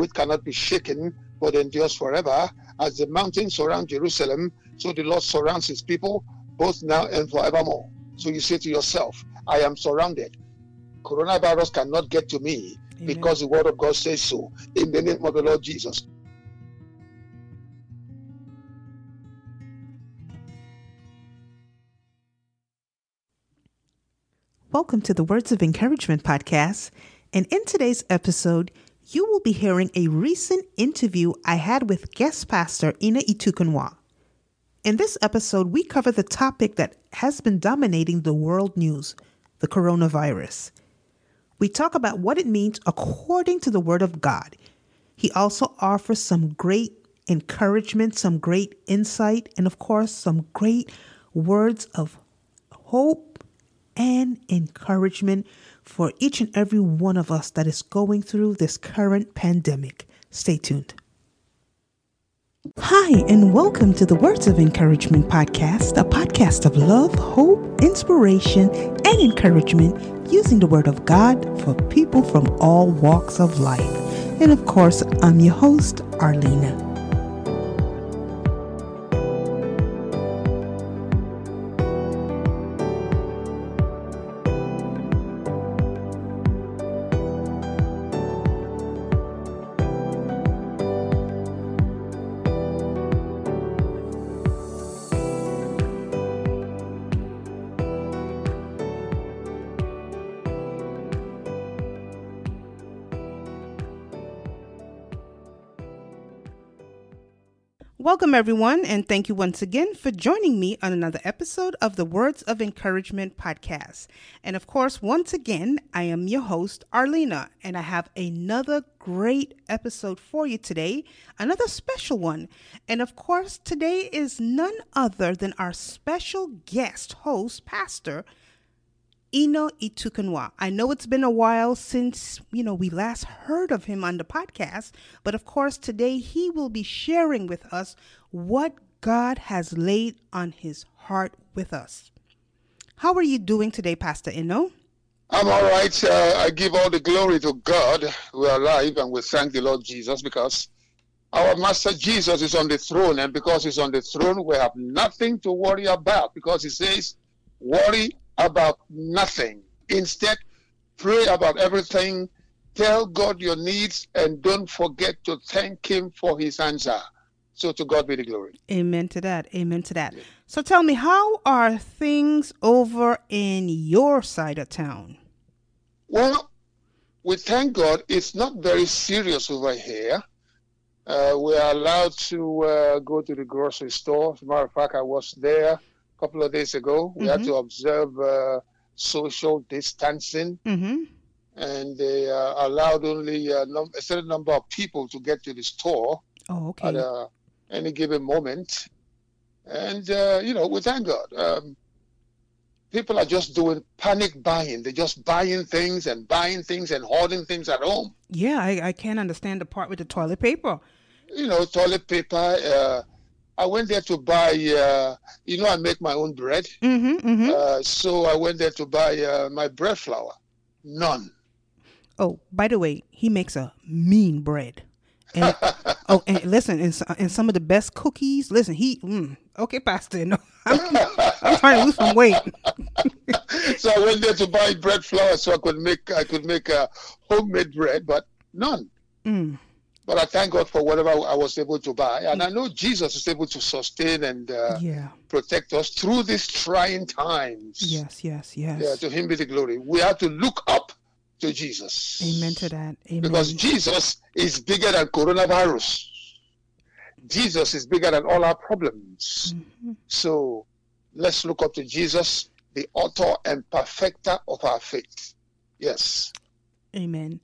which cannot be shaken, but endures forever. As the mountains surround Jerusalem, so the Lord surrounds his people, both now and forevermore. So you say to yourself, I am surrounded. Coronavirus cannot get to me Amen. because the word of God says so. In the name of the Lord Jesus. Welcome to the Words of Encouragement podcast. And in today's episode, you will be hearing a recent interview I had with guest pastor Eno Etuknwa. In this episode, we cover the topic that has been dominating the world news the coronavirus. We talk about what it means according to the Word of God. He also offers some great encouragement, some great insight, and of course, some great words of hope and encouragement for each and every one of us that is going through this current pandemic. Stay tuned. Hi, and welcome to the Words of Encouragement podcast, a podcast of love, hope, inspiration, and encouragement using the Word of God for people from all walks of life. And of course, I'm your host, Arlena. Welcome, everyone, and thank you once again for joining me on another episode of the Words of Encouragement podcast. And of course, once again, I am your host, Arlena, and I have another great episode for you today, another special one. And of course, today is none other than our special guest host, Pastor Eno Etuknwa. I know it's been a while since, you know, we last heard of him on the podcast, but of course today he will be sharing with us what God has laid on his heart with us. How are you doing today, Pastor Eno? I'm all right. Uh, I give all the glory to God. We're alive and we thank the Lord Jesus because our Master Jesus is on the throne, and because he's on the throne, we have nothing to worry about because he says, Worry about nothing. Instead, pray about everything. Tell God your needs and don't forget to thank Him for His answer. So to God be the glory. Amen to that. Amen to that. So tell me, how are things over in your side of town? Well, we thank God it's not very serious over here. Uh, we are allowed to uh, go to the grocery store. As a matter of fact, I was there couple of days ago. We mm-hmm. had to observe uh, social distancing, mm-hmm. and they uh, allowed only a, num- a, certain number of people to get to the store oh, okay. at uh, any given moment. And uh, you know, we thank God. Um, people are just doing panic buying. They're just buying things and buying things and hoarding things at home. Yeah, I, I can't understand the part with the toilet paper. You know, toilet paper uh, I went there to buy, uh, you know, I make my own bread. Mm-hmm, mm-hmm. Uh, so I went there to buy uh, my bread flour. None. Oh, by the way, he makes a mean bread. And, oh, and listen, and, and, some of the best cookies. Listen, he, mm, okay, Pastor, no, I'm, I'm trying to lose some weight. so I went there to buy bread flour so I could make I could make a homemade bread, but none. Mm. But I thank God for whatever I was able to buy. And I know Jesus is able to sustain and uh, yeah. protect us through these trying times. Yes, yes, yes. Yeah, to Him be the glory. We have to look up to Jesus. Amen to that. Amen. Because Jesus is bigger than coronavirus. Jesus is bigger than all our problems. Mm-hmm. So let's look up to Jesus, the author and perfecter of our faith. Yes. Amen.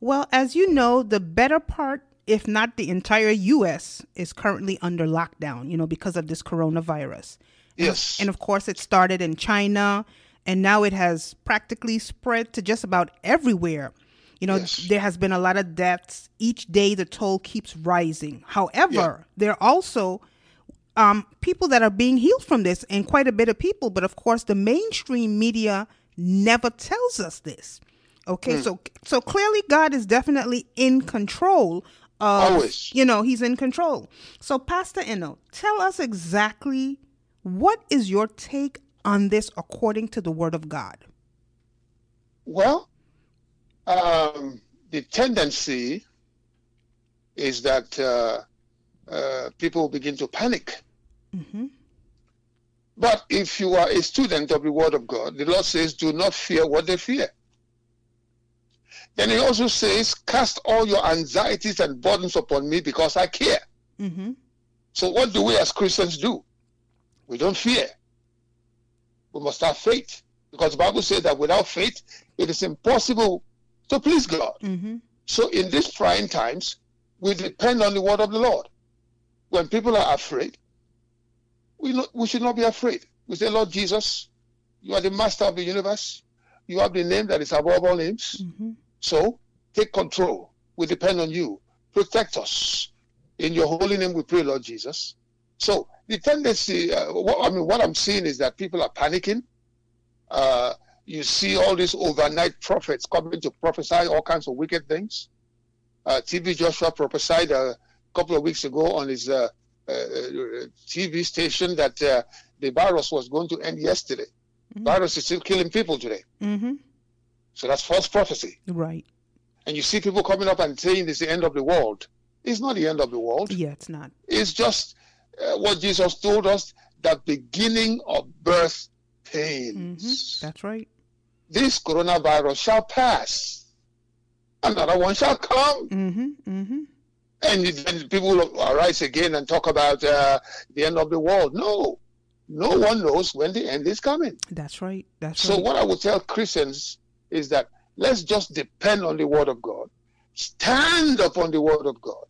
Well, as you know, the better part if not the entire US, is currently under lockdown, you know, because of this coronavirus. Yes. And, and, of course, it started in China, and now it has practically spread to just about everywhere. You know, yes. there has been a lot of deaths. Each day, the toll keeps rising. However, yeah. there are also um, people that are being healed from this, and quite a bit of people. But of course, the mainstream media never tells us this. Okay, so so clearly God is definitely in control of Always. you know, he's in control. So Pastor Eno, tell us exactly what is your take on this according to the word of God? Well, um, the tendency is that uh, uh, people begin to panic. Mm-hmm. But if you are a student of the Word of God, the Lord says, do not fear what they fear. Then He also says, cast all your anxieties and burdens upon me because I care. Mm-hmm. So, what do we as Christians do? We don't fear. We must have faith because the Bible says that without faith, it is impossible to please God. Mm-hmm. So, in these trying times, we depend on the word of the Lord. When people are afraid, we, not, we should not be afraid. We say, Lord Jesus, you are the master of the universe. You have the name that is above all names. Mm-hmm. So take control. We depend on you. Protect us. In your holy name we pray, Lord Jesus. So the tendency, uh, what, I mean, what I'm seeing is that people are panicking. Uh, you see all these overnight prophets coming to prophesy all kinds of wicked things. Uh, TB Joshua prophesied a couple of weeks ago on his uh, uh, TV station that uh, the virus was going to end yesterday. Virus is still killing people today. Mm-hmm. So that's false prophecy. Right. And you see people coming up and saying it's the end of the world. It's not the end of the world. Yeah, it's not. It's just uh, what Jesus told us the beginning of birth pains. Mm-hmm. That's right. This coronavirus shall pass. Another one shall come. Mm-hmm. Mm-hmm. And then people will arise again and talk about uh, the end of the world. No. No one knows when the end is coming. That's right. That's right. So right. what I would tell Christians is that let's just depend on the word of God. Stand upon the word of God.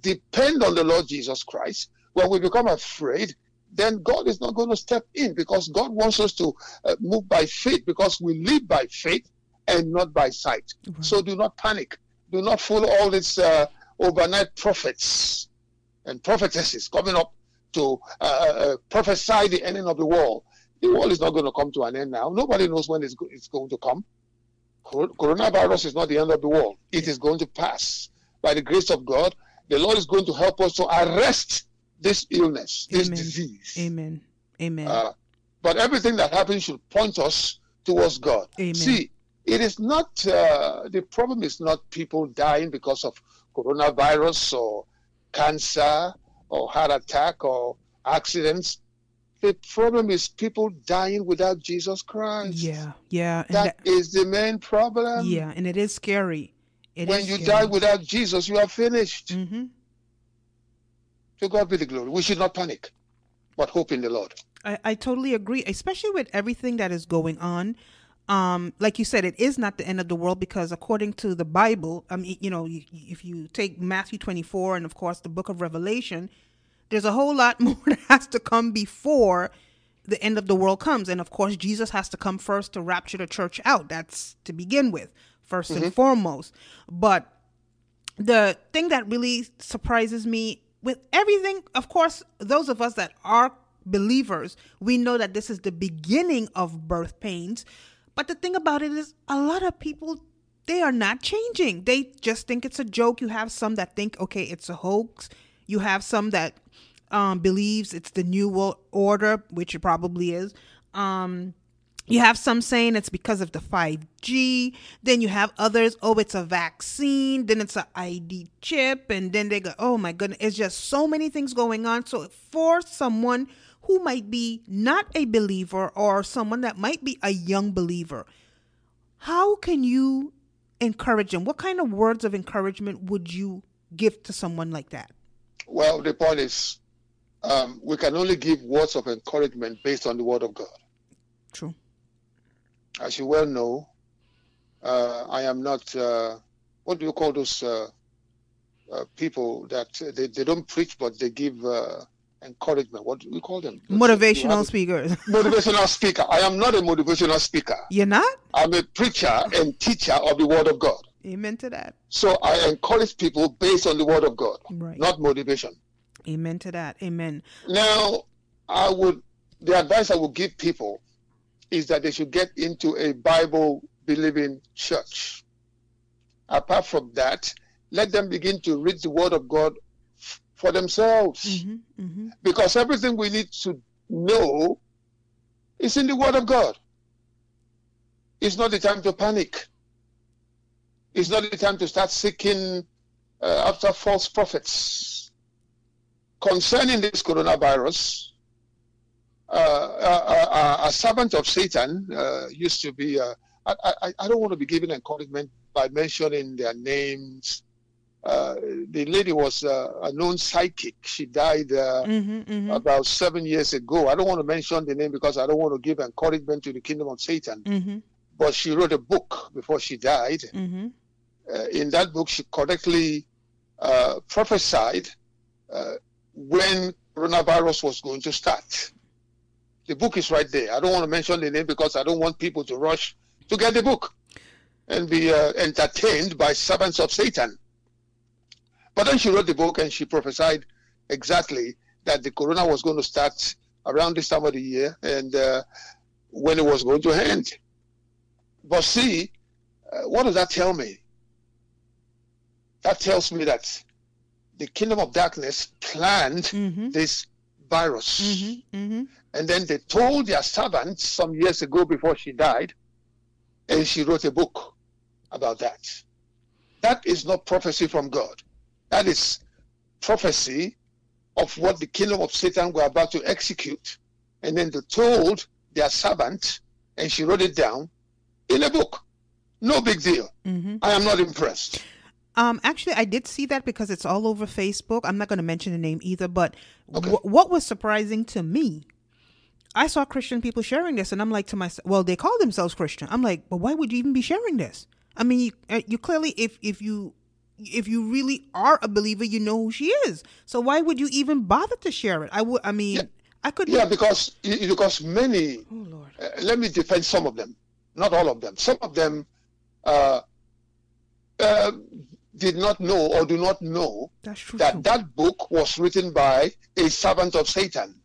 Depend on the Lord Jesus Christ. When we become afraid, then God is not going to step in because God wants us to uh, move by faith because we live by faith and not by sight. Right. So do not panic. Do not follow all these uh, overnight prophets and prophetesses coming up to uh, uh, prophesy the ending of the world. The world is not going to come to an end now. Nobody knows when it's, go- it's going to come. Cor- Coronavirus is not the end of the world. It is going to pass. By the grace of God, the Lord is going to help us to arrest this illness, this Amen. disease. Amen. Amen. Uh, but everything that happens should point us towards God. Amen. See, it is not, uh, the problem is not people dying because of coronavirus or cancer or heart attack or accidents. The problem is people dying without Jesus Christ. yeah. Yeah. And That is the main problem. yeah. And it is scary. It when is you scary. die without Jesus, you are finished. Mm-hmm. To God be the glory. We should not panic, but hope in the Lord. I, I totally agree, especially with everything that is going on. Um, like you said, it is not the end of the world because according to the Bible, I mean, you know, if you take Matthew 24 and of course the book of Revelation, there's a whole lot more that has to come before the end of the world comes. And of course, Jesus has to come first to rapture the church out. That's to begin with, 1st and foremost. But the thing that really surprises me with everything, of course, those of us that are believers, we know that this is the beginning of birth pains. But the thing about it is, a lot of people, they are not changing. They just think it's a joke. You have some that think, okay, it's a hoax. You have some that um, believes it's the new world order, which it probably is. Um, you have some saying it's because of the 5G. Then you have others, oh, it's a vaccine. Then it's an ID chip. And then they go, oh my goodness, it's just so many things going on. So for someone who might be not a believer or someone that might be a young believer, how can you encourage them? What kind of words of encouragement would you give to someone like that? Well, the point is, um, we can only give words of encouragement based on the Word of God. True. As you well know, uh, I am not, uh, what do you call those uh, uh, people that uh, they, they don't preach, but they give uh, encouragement? What do we call them? Motivational speakers. Motivational speaker. I am not a motivational speaker. You're not? I'm a preacher and teacher of the Word of God. Amen to that. So I encourage people based on the Word of God, Right. not motivation. Amen to that. Amen. Now, I would the advice I would give people is that they should get into a Bible believing church. Apart from that, let them begin to read the Word of God for themselves. Mm-hmm. Mm-hmm. Because everything we need to know is in the Word of God. It's not the time to panic. It's not the time to start seeking uh, after false prophets. Concerning this coronavirus, uh, uh, uh, a servant of Satan uh, used to be. Uh, I, I, I don't want to be given encouragement by mentioning their names. Uh, the lady was uh, a known psychic. She died uh, Mm-hmm. Mm-hmm. about seven years ago. I don't want to mention the name because I don't want to give encouragement to the kingdom of Satan. Mm-hmm. But she wrote a book before she died. Mm-hmm. Uh, in that book, she correctly uh, prophesied uh, when coronavirus was going to start. The book is right there. I don't want to mention the name because I don't want people to rush to get the book and be uh, entertained by servants of Satan. But then she wrote the book and she prophesied exactly that the corona was going to start around this time of the year and uh, when it was going to end. But see, uh, what does that tell me? That tells me that the kingdom of darkness planned Mm-hmm. this virus. Mm-hmm. Mm-hmm. And then they told their servants some years ago before she died, and she wrote a book about that. That is not prophecy from God. That is prophecy of what the kingdom of Satan were about to execute. And then they told their servant, and she wrote it down in a book. No big deal. Mm-hmm. I am not impressed. Um, actually, I did see that because it's all over Facebook. I'm not going to mention the name either, but Okay. wh- what was surprising to me, I saw Christian people sharing this, and I'm like to myself, well, they call themselves Christian. I'm like, well, why would you even be sharing this? I mean, you, uh, you clearly, if if you if you really are a believer, you know who she is. So why would you even bother to share it? I would. I mean, Yeah. I could. Yeah, because because many Oh Lord. uh, let me defend some of them, not all of them. Some of them uh, uh, did not know or do not know That's true. too. that that book was written by a servant of Satan.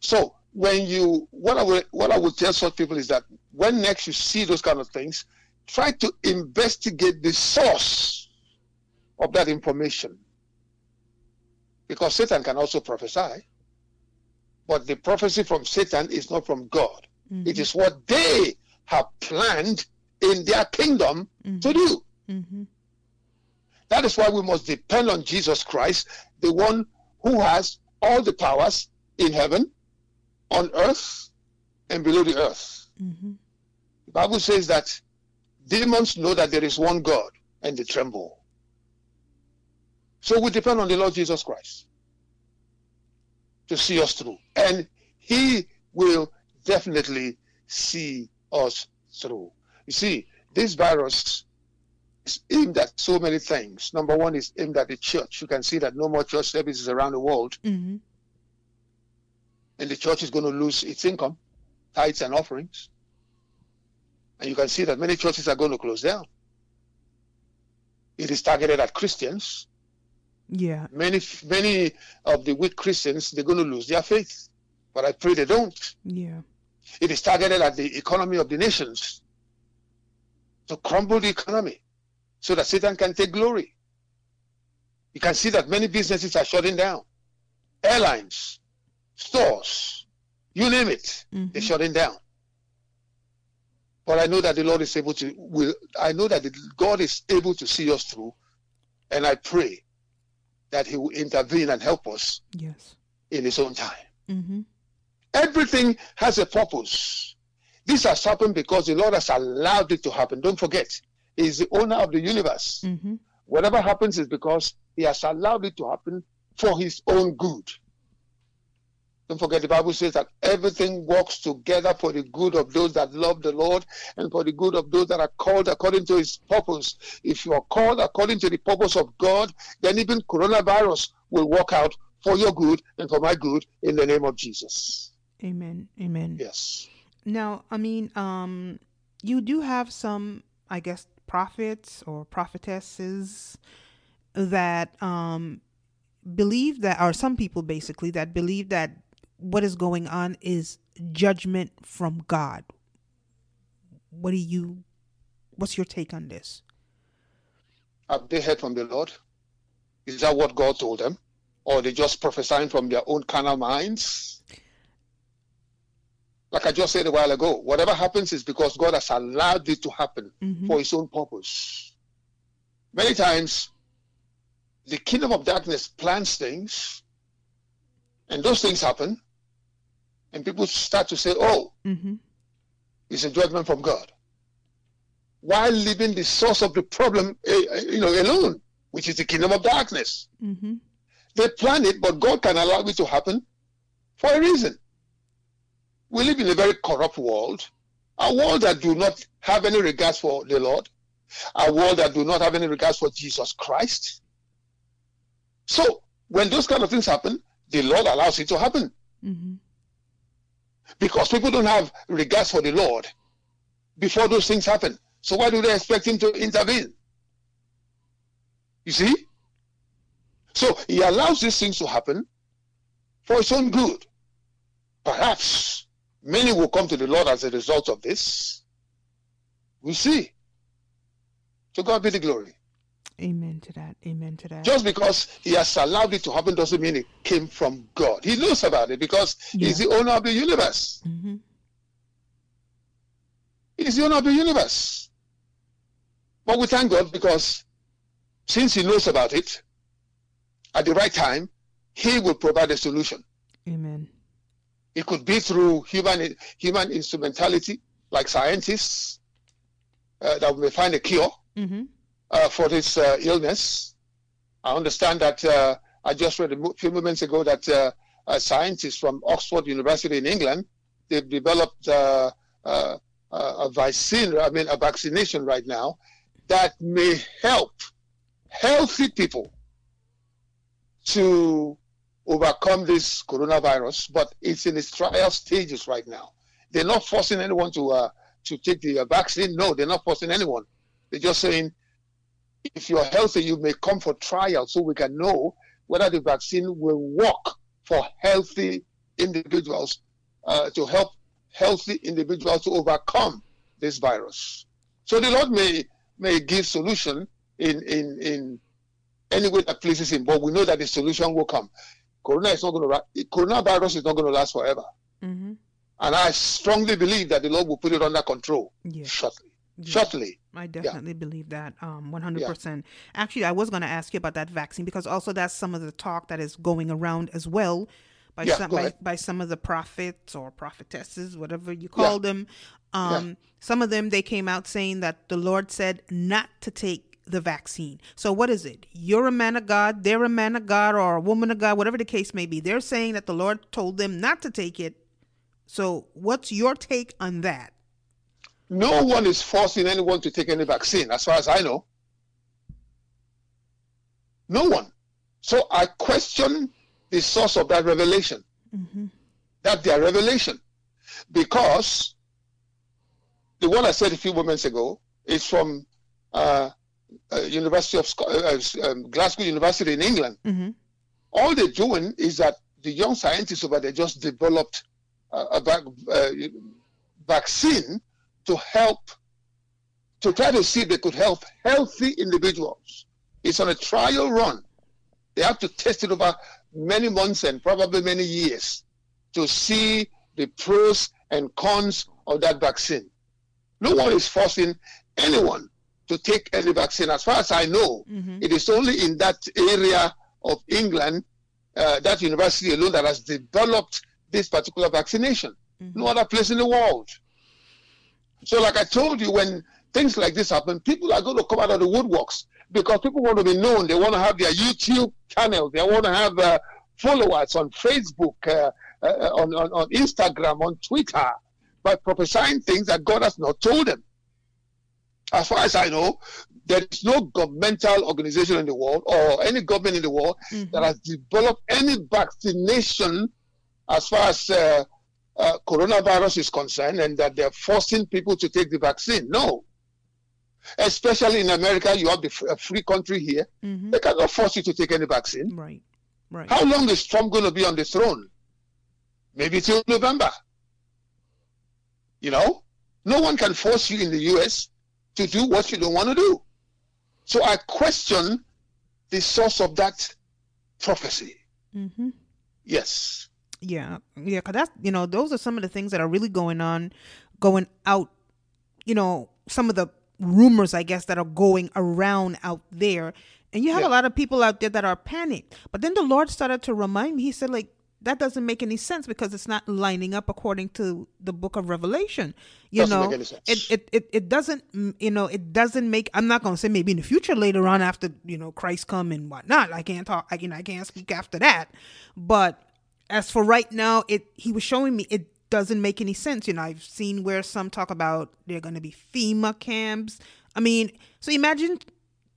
So when you, what I would what I will tell such people is that when next you see those kind of things, try to investigate the source of that information, because Satan can also prophesy, but the prophecy from Satan is not from God. Mhm. It is what they have planned in their kingdom to do. Mhm. That is why we must depend on Jesus Christ, the one who has all the powers in heaven, on earth, and below the earth. Mhm. The Bible says that demons know that there is one God and they tremble. So we depend on the Lord Jesus Christ to see us through. And he will definitely see us through. You see, this virus is aimed at so many things. Number one is aimed at the church. You can see that no more church services around the world, Mhm. and the church is going to lose its income, tithes and offerings. And you can see that many churches are going to close down. It is targeted at Christians. Yeah. Many, many of the weak Christians, they're going to lose their faith. But I pray they don't. Yeah. It is targeted at the economy of the nations to crumble the economy so that Satan can take glory. You can see that many businesses are shutting down. Airlines, stores, you name it, Mhm. they're shutting down. But I know that the Lord is able to will I know that the, God is able to see us through. And I pray that He will intervene and help us Yes. in His own time. Mm-hmm. Everything has a purpose. This has happened because the Lord has allowed it to happen. Don't forget, He is the owner of the universe. Mm-hmm. Whatever happens is because He has allowed it to happen for His own good. Don't forget, the Bible says that everything works together for the good of those that love the Lord and for the good of those that are called according to His purpose. If you are called according to the purpose of God, then even coronavirus will work out for your good and for my good in the name of Jesus. Amen. Amen. Yes. Now, I mean, um, you do have some, I guess, prophets or prophetesses that um believe that, or some people basically that believe that what is going on is judgment from God. what do you what's your take on this? Have they heard from the Lord? Is that what God told them? Or are they just prophesying from their own carnal minds? Like I just said a while ago, whatever happens is because God has allowed it to happen Mhm. for his own purpose. Many times, the kingdom of darkness plans things, and those things happen, and people start to say, oh, Mm-hmm. it's a judgment from God. While leaving the source of the problem eh, eh, you know, alone, which is the kingdom of darkness. Mm-hmm. They plan it, but God can allow it to happen for a reason. We live in a very corrupt world, a world that do not have any regards for the Lord, a world that do not have any regards for Jesus Christ. So when those kind of things happen, the Lord allows it to happen Mm-hmm. Because people don't have regards for the Lord before those things happen. So why do they expect him to intervene? You see? So he allows these things to happen for his own good. Perhaps many will come to the Lord as a result of this. We'll see. To God be the glory. Amen to that. Amen to that. Just because he has allowed it to happen doesn't mean it came from God. He knows about it because he's the owner of the universe. mm-hmm. He's the owner of the universe. But we thank God because since he knows about it, at the right time, he will provide a solution. Amen. It could be through human human instrumentality, like scientists uh, that we may find a cure Mm-hmm. Uh, for this uh, illness. I understand that uh, I just read a few moments ago that scientists from Oxford University in England they've developed a vaccine, I mean a vaccination right now that may help healthy people to overcome this coronavirus, but it's in its trial stages right now. They're not forcing anyone to uh, to take the vaccine. No, they're not forcing anyone. They're just saying, if you're healthy, you may come for trial so we can know whether the vaccine will work for healthy individuals uh, to help healthy individuals to overcome this virus. So the Lord may may give solution in in in any way that pleases Him, but we know that the solution will come. Corona is not going to coronavirus is not going to last forever, Mm-hmm. and I strongly believe that the Lord will put it under control Yeah. shortly. Yeah. Shortly. I definitely believe that um 100%. Actually, I was going to ask you about that vaccine because also that's some of the talk that is going around as well by Yeah, some by, by some of the prophets or prophetesses, whatever you call them. Um some of them they came out saying that the Lord said not to take the vaccine. So what is it? You're a man of God, they're a man of God or a woman of God, whatever the case may be. They're saying that the Lord told them not to take it. So what's your take on that? No one is forcing anyone to take any vaccine, as far as I know. No one. So I question the source of that revelation, Mm-hmm. that their revelation, because the one I said a few moments ago is from uh, uh, University of uh, um, Glasgow University in England. Mm-hmm. All they're doing is that the young scientists over there just developed a vac- uh, vaccine to help, to try to see if they could help healthy individuals. It's on a trial run. They have to test it over many months and probably many years to see the pros and cons of that vaccine. No one is forcing anyone to take any vaccine. As far as I know, Mm-hmm. it is only in that area of England, uh, that university alone, that has developed this particular vaccination. No other place in the world. So, like I told you, when things like this happen, people are going to come out of the woodworks because people want to be known. They want to have their YouTube channel. They want to have uh, followers on Facebook, uh, uh, on, on, on Instagram, on Twitter, by prophesying things that God has not told them. As far as I know, there is no governmental organization in the world or any government in the world Mm-hmm. that has developed any vaccination as far as uh, uh, coronavirus is concerned and that they're forcing people to take the vaccine. No. Especially in America, you have a free country here. Mm-hmm. They cannot force you to take any vaccine. Right. Right. How long is Trump going to be on the throne? Maybe till November. You know? No one can force you in the US to do what you don't want to do. So I question the source of that prophecy. Mm-hmm. Yes. Yeah, yeah, because that's you know those are some of the things that are really going on, going out. You know, some of the rumors, I guess, that are going around out there, and you have Yeah. a lot of people out there that are panicked. But then the Lord started to remind me. He said, like that doesn't make any sense because it's not lining up according to the Book of Revelation. You Doesn't know, make any sense. it, it it it doesn't. You know, it doesn't make. I'm not going to say maybe in the future later on after you know Christ come and whatnot. I can't talk. I can I can't speak after that, but as for right now, it he was showing me it doesn't make any sense. You know, I've seen where some talk about they're going to be FEMA camps. I mean, so imagine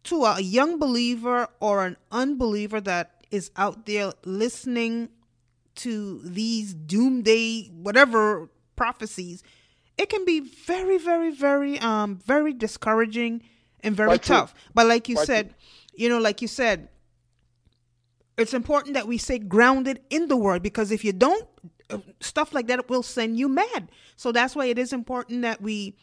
to a young believer or an unbeliever that is out there listening to these doomsday whatever prophecies, it can be very, very, very, um, very discouraging and very Quite true. tough. But like you Quite true. said, you know, like you said, it's important that we stay grounded in the word because if you don't uh, stuff like that will send you mad. So that's why it is important that we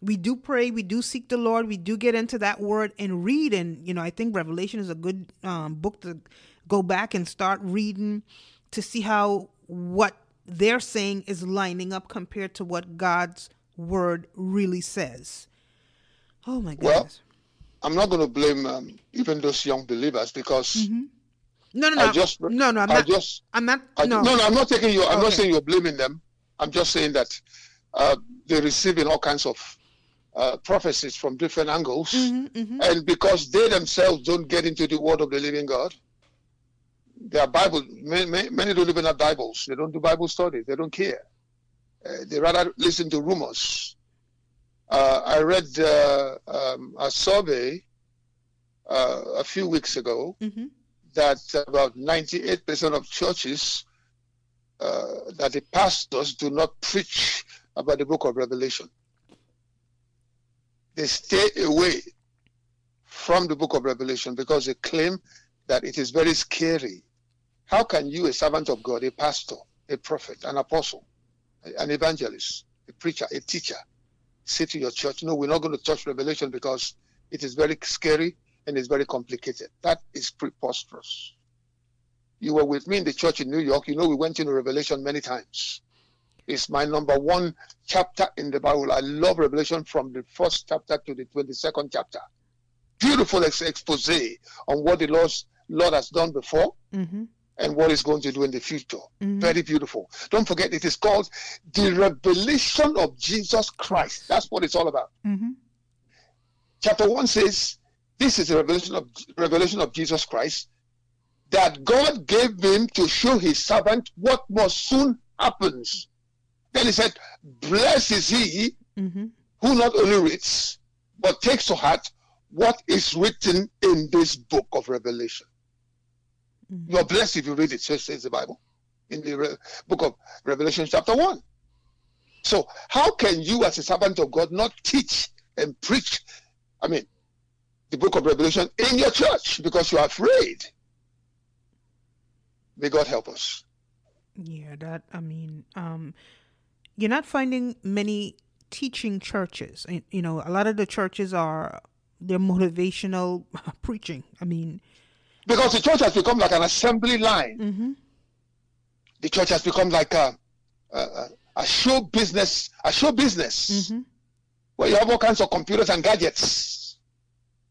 we do pray we do seek the lord we do get into that word and read. And you know i think revelation is a good um, book to go back and start reading to see how what they're saying is lining up compared to what god's word really says. Oh my God! Well, I'm not going to blame um, even those young believers because no no no I just- no no i'm I not just i'm not I, no no. no, I'm not taking you. I'm Okay. not saying you're blaming them. I'm just saying that uh, they're receiving all kinds of uh, prophecies from different angles, Mhm, mhm. and because they themselves don't get into the Word of the Living God, their Bible. Many, many, don't even have Bibles. They don't do Bible studies. They don't care. Uh, they rather listen to rumors. Uh, I read uh, um, a survey uh, a few weeks ago Mhm. That about 98% of churches uh, that the pastors do not preach about the book of Revelation. They stay away from the book of Revelation because they claim that it is very scary. How can you, a servant of God, a pastor, a prophet, an apostle, an evangelist, a preacher, a teacher, say to your church, no, we're not going to touch Revelation because it is very scary and it's very complicated. That is preposterous. You were with me in the church in New York. You know, we went into Revelation many times. It's my number one chapter in the Bible. I love Revelation from the first chapter to the 22nd chapter. Beautiful ex- expose on what the Lord's, Lord has done before Mhm. and what he's going to do in the future. Mhm. Very beautiful. Don't forget, it is called the revelation of Jesus Christ. That's what it's all about. Mhm. chapter 1 says this is a revelation of revelation of jesus christ that god gave him to show his servant what must soon happens then he said blessed is he Mhm. who not only reads but takes to heart what is written in this book of revelation Mhm. you are blessed if you read it says, says the bible in the Re- book of revelation chapter 1 so how can you as a servant of god not teach and preach I mean, the book of Revelation in your church because you're afraid. May God help us. Yeah, that I mean, um, you're not finding many teaching churches. You know, a lot of the churches are they're motivational preaching. I mean, Because the church has become like an assembly line. mhm. The church has become like a, a, a- show business, a show business Mhm. where you have all kinds of computers and gadgets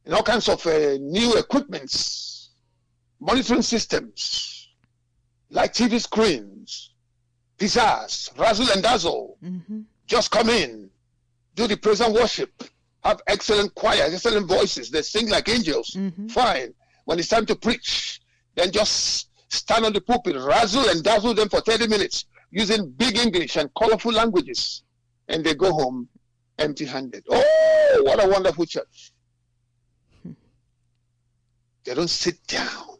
and all kinds of uh, new equipments, monitoring systems, like TV screens, pizzazz, razzle and dazzle. Mhm. just come in, do the praise and worship, have excellent choir, excellent voices, they sing like angels. Mhm. Fine. When it's time to preach, then just stand on the pulpit, razzle and dazzle them for 30 minutes using big English and colorful languages, and they go home empty handed. Oh, what a wonderful church. They don't sit down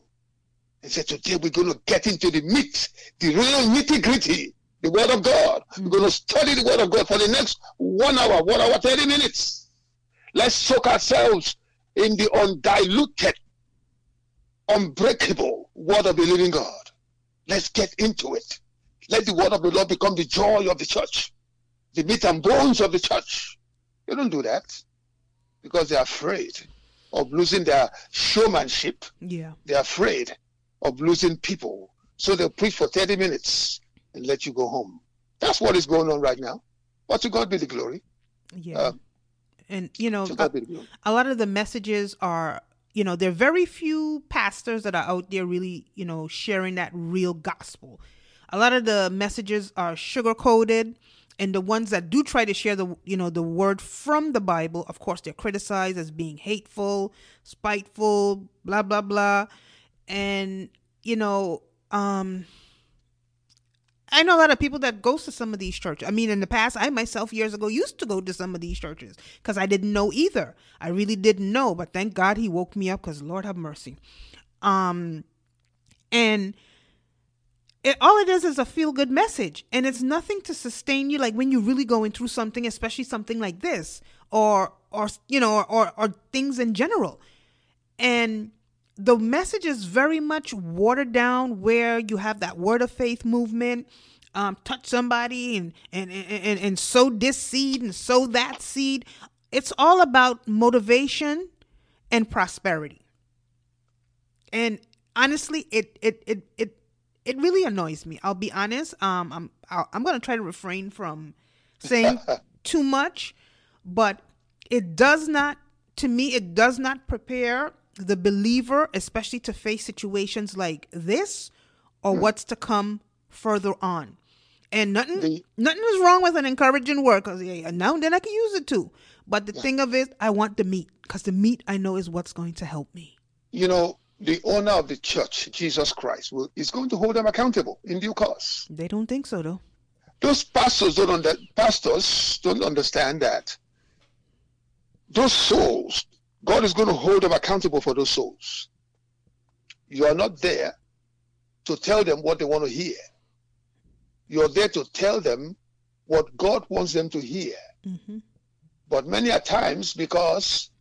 and say, Today we're going to get into the meat, the real nitty gritty, the Word of God. We're hmm. going to study the Word of God for the next one hour, one hour, 30 minutes. Let's soak ourselves in the undiluted, unbreakable Word of the living God. Let's get into it. Let the Word of the Lord become the joy of the church. the meat and bones of the church. They don't do that because they're afraid of losing their showmanship. Yeah. They're afraid of losing people. So they'll preach for 30 minutes and let you go home. That's what is going on right now. But to God be the glory. Yeah. Uh, and you know, a, God be the glory. a lot of the messages are, you know, there are very few pastors that are out there really, you know, sharing that real gospel. A lot of the messages are sugar coated, and the ones that do try to share the, you know, the word from the Bible, of course, they're criticized as being hateful, spiteful, blah blah blah, and you know, um, I know a lot of people that goes to some of these churches. I mean, in the past, I myself years ago used to go to some of these churches because I didn't know either. I really didn't know, but thank God He woke me up because Lord have mercy. Um, and it, all it is is a feel good message, and it's nothing to sustain you. Like when you're really going through something, especially something like this, or or you know, or or, things in general, and the message is very much watered down where you have that word of faith movement um, touch somebody and, and, and, and sow this seed and sow that seed. It's all about motivation and prosperity. And honestly it it it it, it really annoys me i'll be honest um i'm I'll, i'm gonna try to refrain from saying too much but it does not to me it does not prepare the believer, especially to face situations like this or Hmm. what's to come further on. And nothing, The- nothing is wrong with an encouraging word because yeah, now and then I can use it too. But the thing of it, I want the meat because the meat I know is what's going to help me. You know, the owner of the church, Jesus Christ, will, is going to hold them accountable in due course. They don't think so though. Those pastors don't under, pastors don't understand that. Those souls, God is going to hold them accountable for those souls. You are not there to tell them what they want to hear. You're there to tell them what God wants them to hear. hmm But many a times, because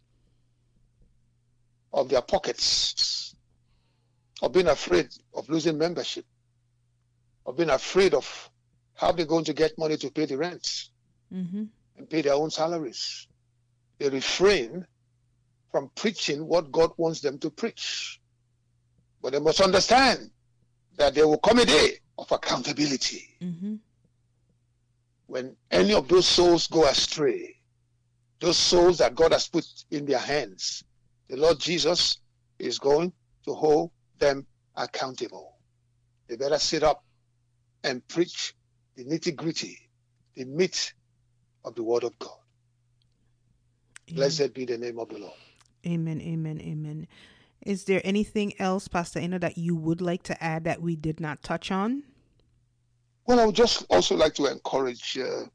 of their pockets, of being afraid of losing membership, of being afraid of how they're going to get money to pay the rent hmm and pay their own salaries, they refrain from preaching what God wants them to preach. But they must understand that there will come a day of accountability mm-hmm. when any of those souls go astray, those souls that God has put in their hands, the Lord Jesus is going to hold them accountable. They better sit up and preach the nitty gritty, the meat of the Word of God. Blessed be the name of the Lord. Amen. Amen. Amen. Is there anything else, Pastor Eno, that you would like to add that we did not touch on? Well, I would just also like to encourage uh,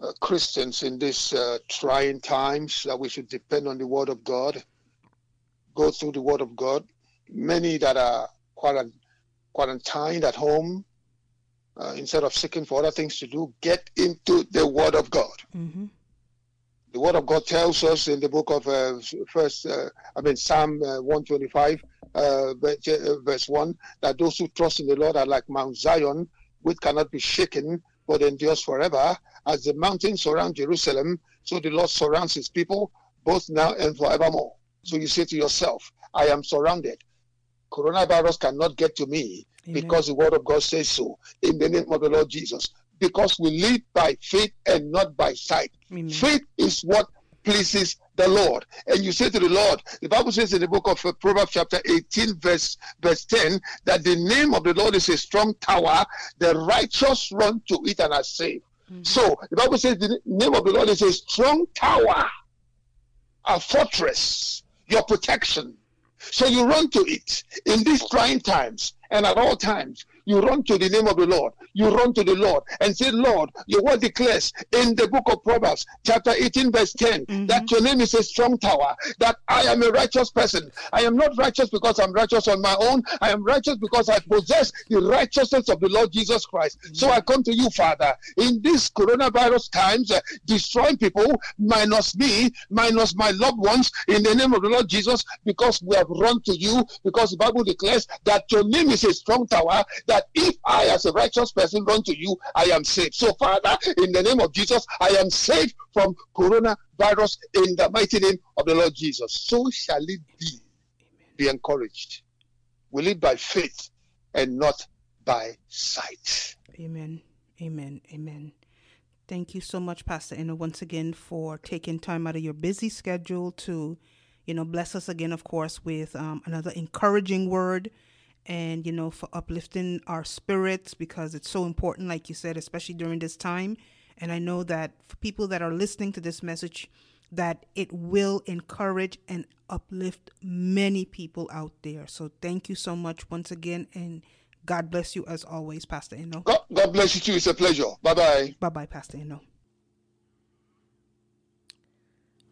uh, Christians in these uh, trying times that we should depend on the Word of God, go through the Word of God. Many that are quarant- quarantined at home, uh, instead of seeking for other things to do, get into the Word of God. hmm The Word of God tells us in the book of uh, First, uh, I mean Psalm uh, 125, uh, verse, uh, verse one, that those who trust in the Lord are like Mount Zion, which cannot be shaken, but endures forever. As the mountains surround Jerusalem, so the Lord surrounds His people, both now and forevermore. So you say to yourself, I am surrounded. Coronavirus cannot get to me Amen. because the Word of God says so. In the name of the Lord Jesus, because we live by faith and not by sight. Amen. Faith is what pleases the Lord. And you say to the Lord, the Bible says in the book of Proverbs chapter 18 verse verse 10 that the name of the Lord is a strong tower, the righteous run to it and are safe. Mhm. So the Bible says the name of the Lord is a strong tower, a fortress, your protection. So you run to it in these trying times and at all times. You run to the name of the Lord. You run to the Lord and say, Lord, your word declares in the book of Proverbs, chapter 18, verse 10, Mhm. that your name is a strong tower, that I am a righteous person. I am not righteous because I'm righteous on my own. I am righteous because I possess the righteousness of the Lord Jesus Christ. So I come to you, Father, in these coronavirus times, uh, destroying people, minus me, minus my loved ones, in the name of the Lord Jesus, because we have run to you, because the Bible declares that your name is a strong tower, that that if I, as a righteous person, run to you, I am saved. So, Father, in the name of Jesus, I am saved from coronavirus in the mighty name of the Lord Jesus. So shall it be. Be encouraged. We live by faith and not by sight. Amen. Amen. Amen. Thank you so much, Pastor Eno, once again for taking time out of your busy schedule to, you know, bless us again, of course, with um, another encouraging word and, you know, for uplifting our spirits because it's so important, like you said, especially during this time. And I know that for people that are listening to this message, that it will encourage and uplift many people out there. So thank you so much once again and God bless you as always, Pastor Eno. God, God bless you too. It's a pleasure. Bye bye. Bye bye, Pastor Eno.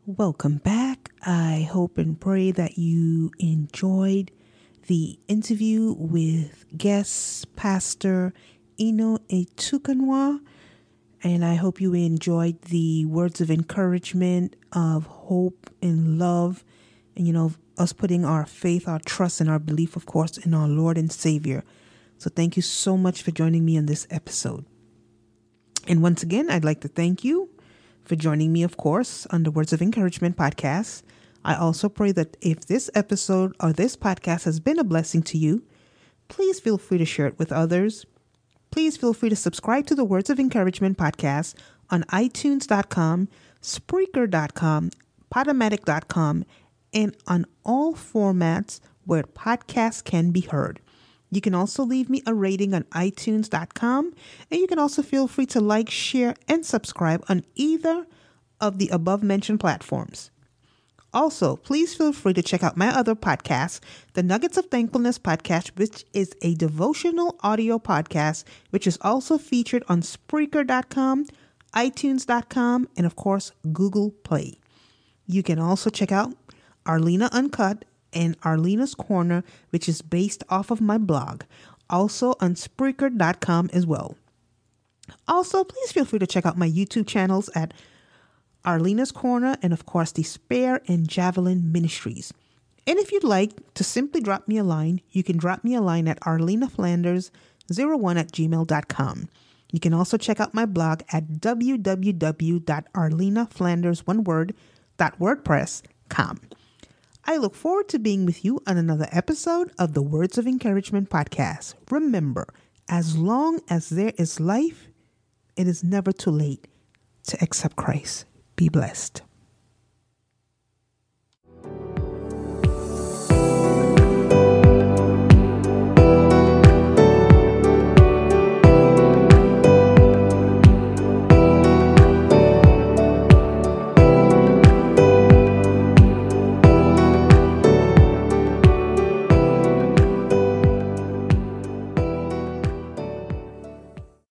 Welcome back. I hope and pray that you enjoyed the interview with guest Pastor Eno Etuknwa. And I hope you enjoyed the words of encouragement, of hope and love, and you know, us putting our faith, our trust, and our belief, of course, in our Lord and Savior. So thank you so much for joining me on this episode. And once again, I'd like to thank you for joining me, of course, on the Words of Encouragement podcast. I also pray that if this episode or this podcast has been a blessing to you, please feel free to share it with others. Please feel free to subscribe to the Words of Encouragement podcast on iTunes.com, Spreaker.com, Podomatic.com, and on all formats where podcasts can be heard. You can also leave me a rating on iTunes.com, and you can also feel free to like, share, and subscribe on either of the above mentioned platforms. Also, please feel free to check out my other podcast, the Nuggets of Thankfulness podcast, which is a devotional audio podcast, which is also featured on Spreaker.com, iTunes.com, and of course, Google Play. You can also check out Arlena Uncut and Arlena's Corner, which is based off of my blog, also on Spreaker.com as well. Also, please feel free to check out my YouTube channels at Arlena's Corner and, of course, the Spear and Javelin Ministries. And if you'd like to simply drop me a line, you can drop me a line at arlenaflanders01 at gmail.com. You can also check out my blog at www.arlenaflanders.wordpress.com. I look forward to being with you on another episode of the Words of Encouragement podcast. Remember, as long as there is life, it is never too late to accept Christ. Be blessed.